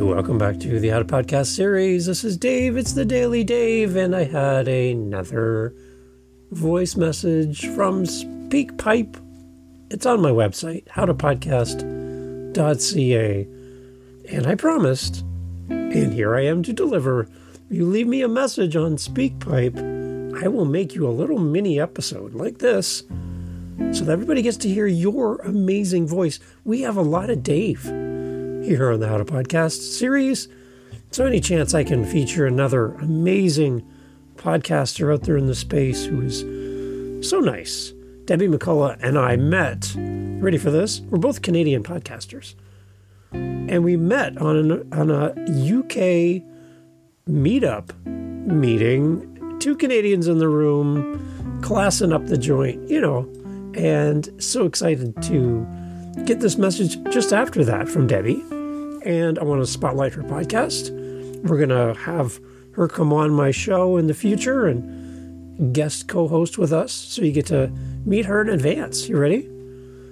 Welcome back to the How to Podcast series. This is Dave. It's the Daily Dave, and I had another voice message from SpeakPipe. It's on my website, howtopodcast.ca. And I promised, and here I am to deliver. You leave me a message on SpeakPipe, I will make you a little mini episode like this so that everybody gets to hear your amazing voice. We have a lot of Dave here on the How to Podcast series. So, any chance I can feature another amazing podcaster out there in the space who is so nice. Debbie McCulloch and I met. Ready for this? We're both Canadian podcasters. And we met on, an, on a UK meetup meeting. Two Canadians in the room, classing up the joint, you know, and so excited to get this message just after that from Debbie and I want to spotlight her podcast. We're going to have her come on my show in the future and guest co host with us. So you get to meet her in advance. You ready?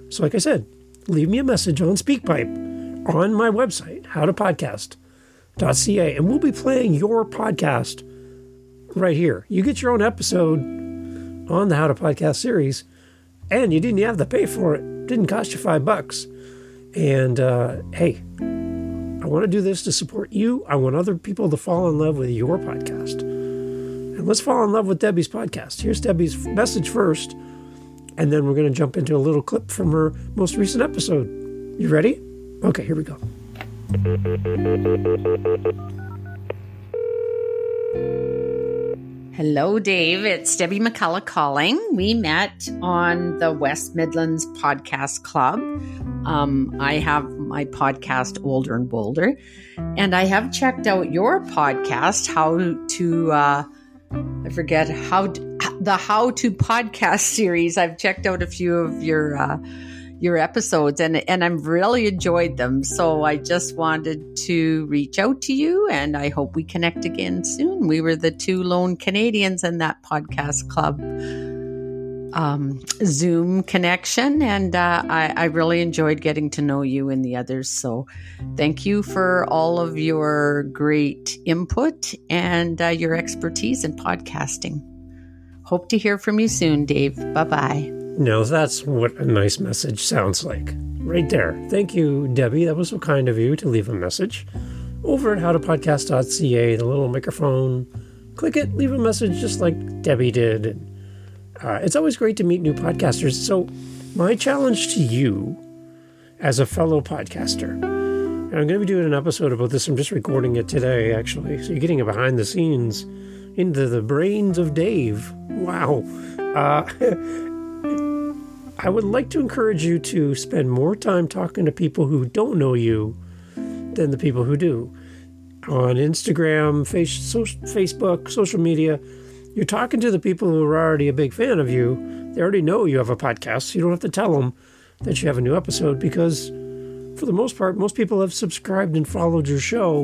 So, like I said, leave me a message on SpeakPipe on my website, howtopodcast.ca, and we'll be playing your podcast right here. You get your own episode on the How to Podcast series, and you didn't have to pay for it. Didn't cost you five bucks. And uh, hey, I want to do this to support you. I want other people to fall in love with your podcast. And let's fall in love with Debbie's podcast. Here's Debbie's message first, and then we're going to jump into a little clip from her most recent episode. You ready? Okay, here we go. Hello, Dave. It's Debbie McCulloch calling. We met on the West Midlands Podcast Club. Um, I have my podcast, Older and Bolder, and I have checked out your podcast, How to, uh, I forget how, to, the How to Podcast series. I've checked out a few of your, uh, your episodes and and I've really enjoyed them. So I just wanted to reach out to you and I hope we connect again soon. We were the two lone Canadians in that podcast club um, Zoom connection, and uh, I, I really enjoyed getting to know you and the others. So, thank you for all of your great input and uh, your expertise in podcasting. Hope to hear from you soon, Dave. Bye bye. Now, that's what a nice message sounds like. Right there. Thank you, Debbie. That was so kind of you to leave a message. Over at howtopodcast.ca, the little microphone, click it, leave a message just like Debbie did. Uh, it's always great to meet new podcasters. So, my challenge to you as a fellow podcaster, and I'm going to be doing an episode about this. I'm just recording it today, actually. So, you're getting a behind the scenes into the brains of Dave. Wow. Uh, I would like to encourage you to spend more time talking to people who don't know you than the people who do. On Instagram, face, so, Facebook, social media, you're talking to the people who are already a big fan of you. They already know you have a podcast. So you don't have to tell them that you have a new episode because, for the most part, most people have subscribed and followed your show.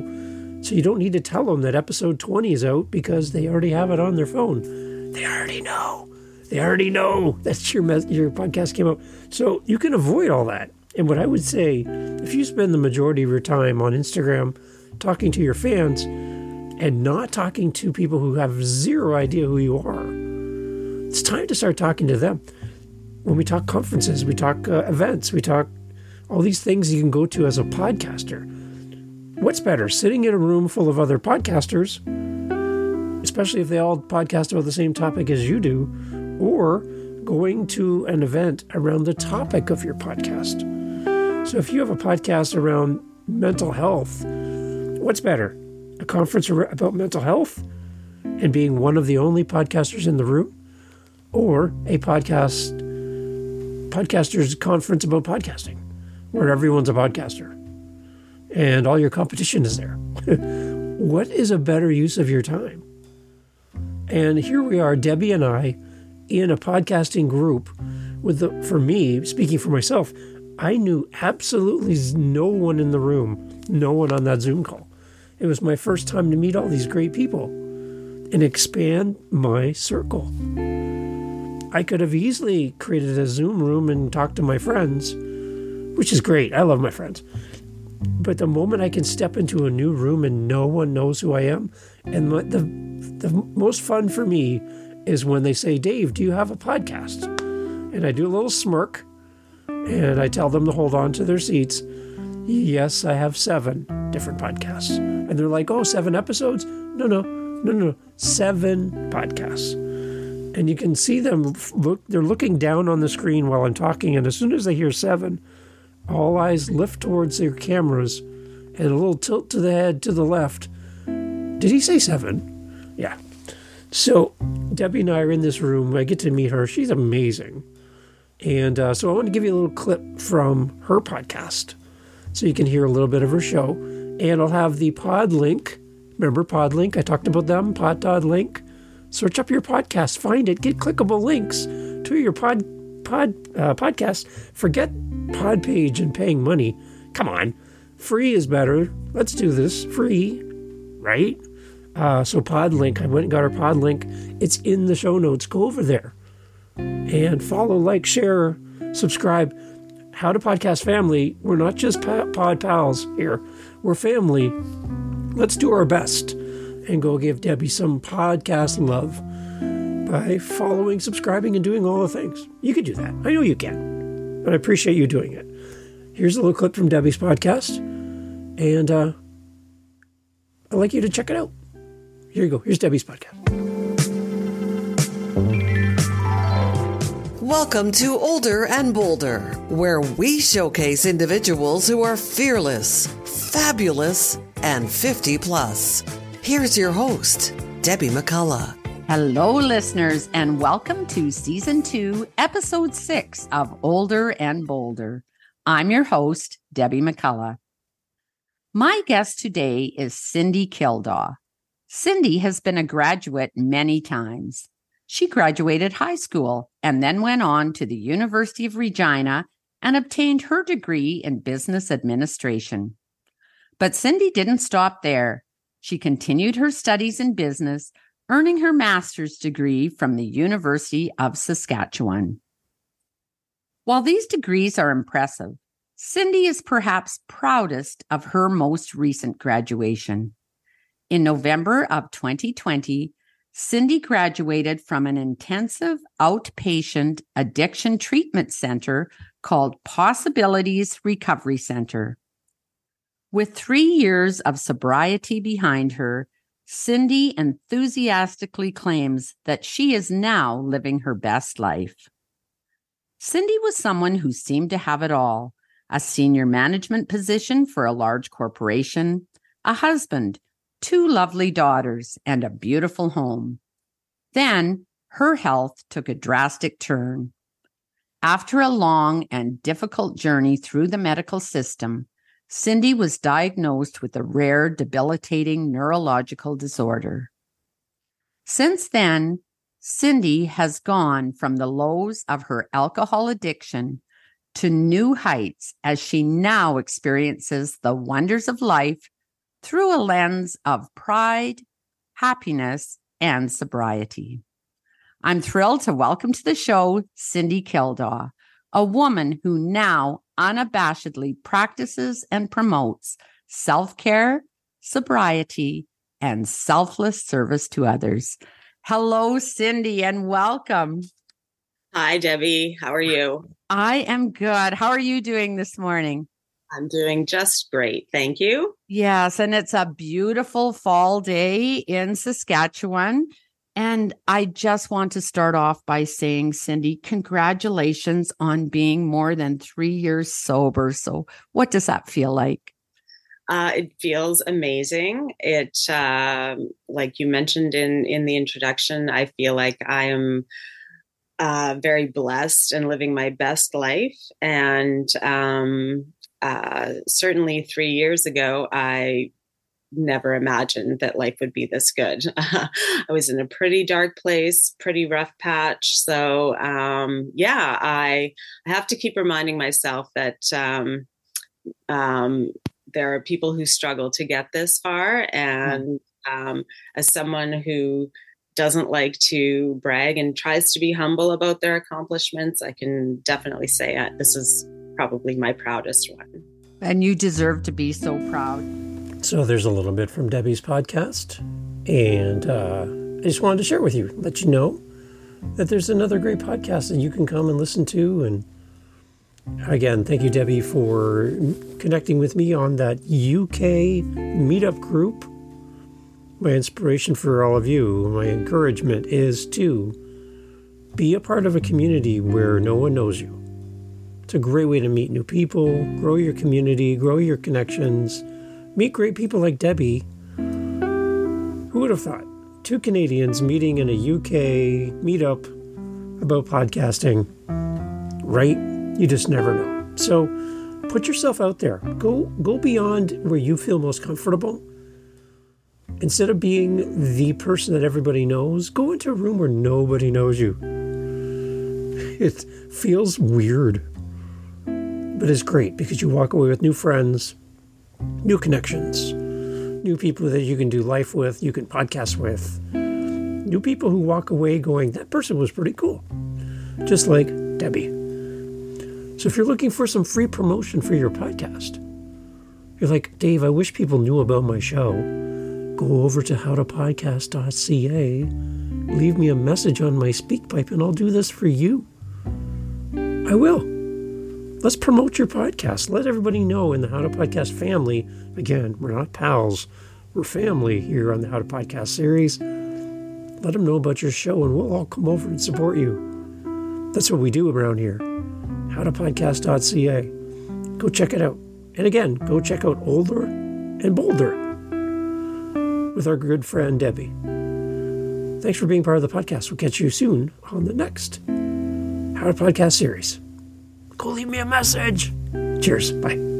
So you don't need to tell them that episode 20 is out because they already have it on their phone. They already know. They already know that your your podcast came out. So you can avoid all that. And what I would say, if you spend the majority of your time on Instagram talking to your fans and not talking to people who have zero idea who you are, it's time to start talking to them. When we talk conferences, we talk uh, events, we talk all these things you can go to as a podcaster. What's better, sitting in a room full of other podcasters, especially if they all podcast about the same topic as you do, or going to an event around the topic of your podcast. So if you have a podcast around mental health, what's better? A conference about mental health and being one of the only podcasters in the room or a podcast podcasters conference about podcasting where everyone's a podcaster and all your competition is there. what is a better use of your time? And here we are, Debbie and I, in a podcasting group with the, for me, speaking for myself, I knew absolutely no one in the room, no one on that Zoom call. It was my first time to meet all these great people and expand my circle. I could have easily created a Zoom room and talked to my friends, which is great. I love my friends. but the moment I can step into a new room and no one knows who I am, and the the most fun for me is when they say, "Dave, do you have a podcast?" And I do a little smirk, and I tell them to hold on to their seats. Yes, I have seven different podcasts, and they're like, oh, seven episodes?" No, no, no, no, seven podcasts. And you can see them look. They're looking down on the screen while I'm talking, and as soon as they hear seven, all eyes lift towards their cameras and a little tilt to the head to the left. Did he say seven? Yeah. So Debbie and I are in this room. I get to meet her. She's amazing. And uh, so I want to give you a little clip from her podcast so you can hear a little bit of her show. And I'll have the pod link. Remember pod link? I talked about them, pod link. Search up your podcast, find it, get clickable links to your pod pod uh, podcast. Forget Podpage and paying money. Come on, free is better. Let's do this free, right? Uh, so Podlink, I went and got our Podlink. It's in the show notes. Go over there and follow, like, share, subscribe. How to Podcast Family. We're not just pod pals here. We're family. Let's do our best and go give Debbie some podcast love by following, subscribing, and doing all the things. You could do that. I know you can but I appreciate you doing it. Here's a little clip from Debbie's podcast, and uh, I'd like you to check it out. Here you go. Here's Debbie's podcast. Welcome to Older and Bolder, where we showcase individuals who are fearless, fabulous, and 50 plus. Here's your host, Debbie McCulloch. Hello, listeners, and welcome to season two, episode six of Older and Bolder. I'm your host, Debbie McCulloch. My guest today is Cindy Kildaw. Cindy has been a graduate many times. She graduated high school and then went on to the University of Regina and obtained her degree in business administration. But Cindy didn't stop there. She continued her studies in business earning her master's degree from the University of Saskatchewan. While these degrees are impressive, Cindy is perhaps proudest of her most recent graduation. In November of 2020, Cindy graduated from an intensive outpatient addiction treatment center called Possibilities Recovery Center. With three years of sobriety behind her, Cindy enthusiastically claims that she is now living her best life. Cindy was someone who seemed to have it all a senior management position for a large corporation, a husband, two lovely daughters, and a beautiful home. Then her health took a drastic turn. After a long and difficult journey through the medical system, Cindy was diagnosed with a rare, debilitating neurological disorder. Since then, Cindy has gone from the lows of her alcohol addiction to new heights as she now experiences the wonders of life through a lens of pride, happiness, and sobriety. I'm thrilled to welcome to the show Cindy Kildaw, a woman who now unabashedly practices and promotes self care, sobriety, and selfless service to others. Hello, Cindy, and welcome. Hi, Debbie. How are you? I am good. How are you doing this morning? I'm doing just great. Thank you. Yes, and it's a beautiful fall day in Saskatchewan. And I just want to start off by saying, Cindy, congratulations on being more than three years sober. So, what does that feel like? Uh, it feels amazing. It, uh, like you mentioned in in the introduction, I feel like I am uh, very blessed and living my best life. And um, uh, certainly, three years ago, I never imagined that life would be this good. I was in a pretty dark place, pretty rough patch. So um, yeah, I, I have to keep reminding myself that um, um, there are people who struggle to get this far, and um, as someone who doesn't like to brag and tries to be humble about their accomplishments, I can definitely say uh, this is probably my proudest one. And you deserve to be so proud. So there's a little bit from Debbie's podcast. And uh, I just wanted to share with you, let you know that there's another great podcast that you can come and listen to. And again, thank you, Debbie, for connecting with me on that UK meetup group. My inspiration for all of you, my encouragement is to be a part of a community where no one knows you. It's a great way to meet new people, grow your community, grow your connections, meet great people like Debbie. Who would have thought? Two Canadians meeting in a UK meetup about podcasting, right? You just never know. So put yourself out there. Go go beyond where you feel most comfortable. Instead of being the person that everybody knows, go into a room where nobody knows you. It feels weird, but it's great because you walk away with new friends, new connections, new people that you can do life with, you can podcast with, new people who walk away going, that person was pretty cool, just like Debbie. So if you're looking for some free promotion for your podcast, you're like, Dave, I wish people knew about my show. Go over to howtopodcast.ca, leave me a message on my SpeakPipe, and I'll do this for you. I will. Let's promote your podcast. Let everybody know in the How to Podcast family. Again, we're not pals, we're family here on the How to Podcast series. Let them know about your show and we'll all come over and support you. That's what we do around here. Howtopodcast.ca. Go check it out. And again, go check out Older and Bolder with our good friend Debbie. Thanks for being part of the podcast. We'll catch you soon on the next How to Podcast series. Go leave me a message. Cheers. Bye.